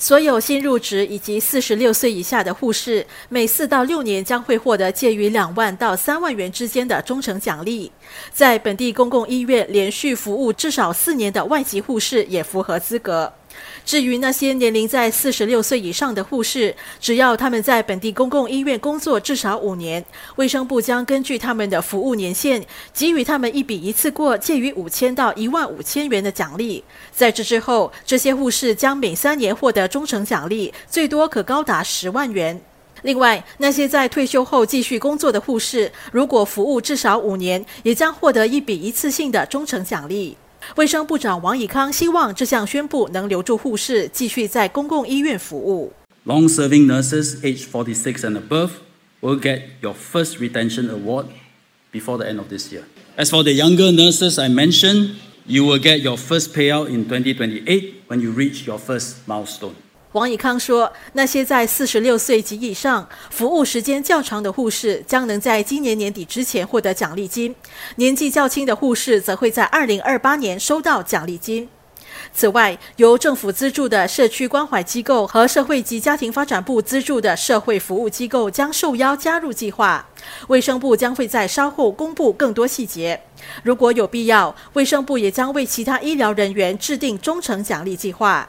所有新入职以及四十六岁以下的护士，每四到六年将会获得介于两万到三万元之间的忠诚奖励。在本地公共医院连续服务至少四年的外籍护士也符合资格。至于那些年龄在四十六岁以上的护士，只要他们在本地公共医院工作至少五年，卫生部将根据他们的服务年限，给予他们一笔一次过介于五千到一万五千元的奖励。在这之后，这些护士将每三年获得忠诚奖励，最多可高达十万元。另外，那些在退休后继续工作的护士，如果服务至少五年，也将获得一笔一次性的忠诚奖励。卫生部长王以康希望这项宣布能留住护士，继续在公共医院服务。Long-serving nurses aged 46 and above will get your first retention award before the end of this year. As for the younger nurses I mentioned, you will get your first payout in 2028 when you reach your first milestone. 王以康说：“那些在四十六岁及以上、服务时间较长的护士，将能在今年年底之前获得奖励金；年纪较轻的护士，则会在二零二八年收到奖励金。此外，由政府资助的社区关怀机构和社会及家庭发展部资助的社会服务机构将受邀加入计划。卫生部将会在稍后公布更多细节。如果有必要，卫生部也将为其他医疗人员制定忠诚奖励计划。”